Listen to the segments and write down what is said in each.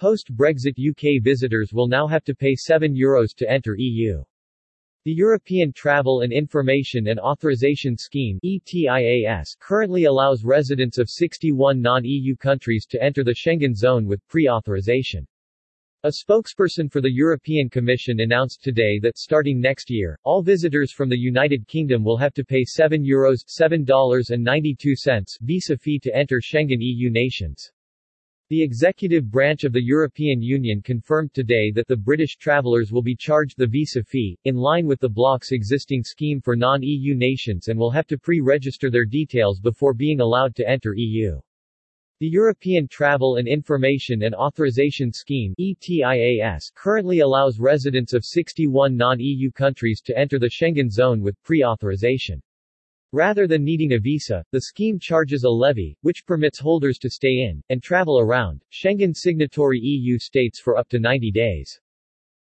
Post-Brexit UK visitors will now have to pay €7 Euros to enter EU. The European Travel and Information and Authorization Scheme ETIAS currently allows residents of 61 non-EU countries to enter the Schengen zone with pre-authorization. A spokesperson for the European Commission announced today that starting next year, all visitors from the United Kingdom will have to pay €7 Euros $7.92 visa fee to enter Schengen EU nations. The executive branch of the European Union confirmed today that the British travellers will be charged the visa fee, in line with the bloc's existing scheme for non-EU nations and will have to pre-register their details before being allowed to enter EU. The European Travel and Information and Authorization Scheme ETIAS currently allows residents of 61 non-EU countries to enter the Schengen zone with pre-authorization. Rather than needing a visa, the scheme charges a levy, which permits holders to stay in, and travel around, Schengen signatory EU states for up to 90 days.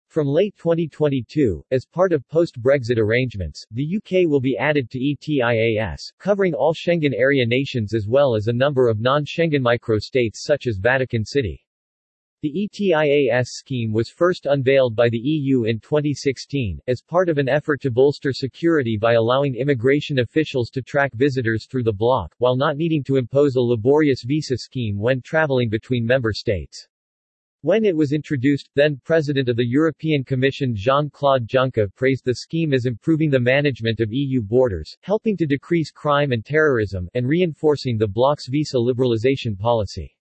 From late 2022, as part of post-Brexit arrangements, the UK will be added to ETIAS, covering all Schengen area nations as well as a number of non-Schengen micro-states such as Vatican City. The ETIAS scheme was first unveiled by the EU in 2016, as part of an effort to bolster security by allowing immigration officials to track visitors through the bloc, while not needing to impose a laborious visa scheme when traveling between member states. When it was introduced, then President of the European Commission Jean-Claude Juncker praised the scheme as improving the management of EU borders, helping to decrease crime and terrorism, and reinforcing the bloc's visa liberalization policy.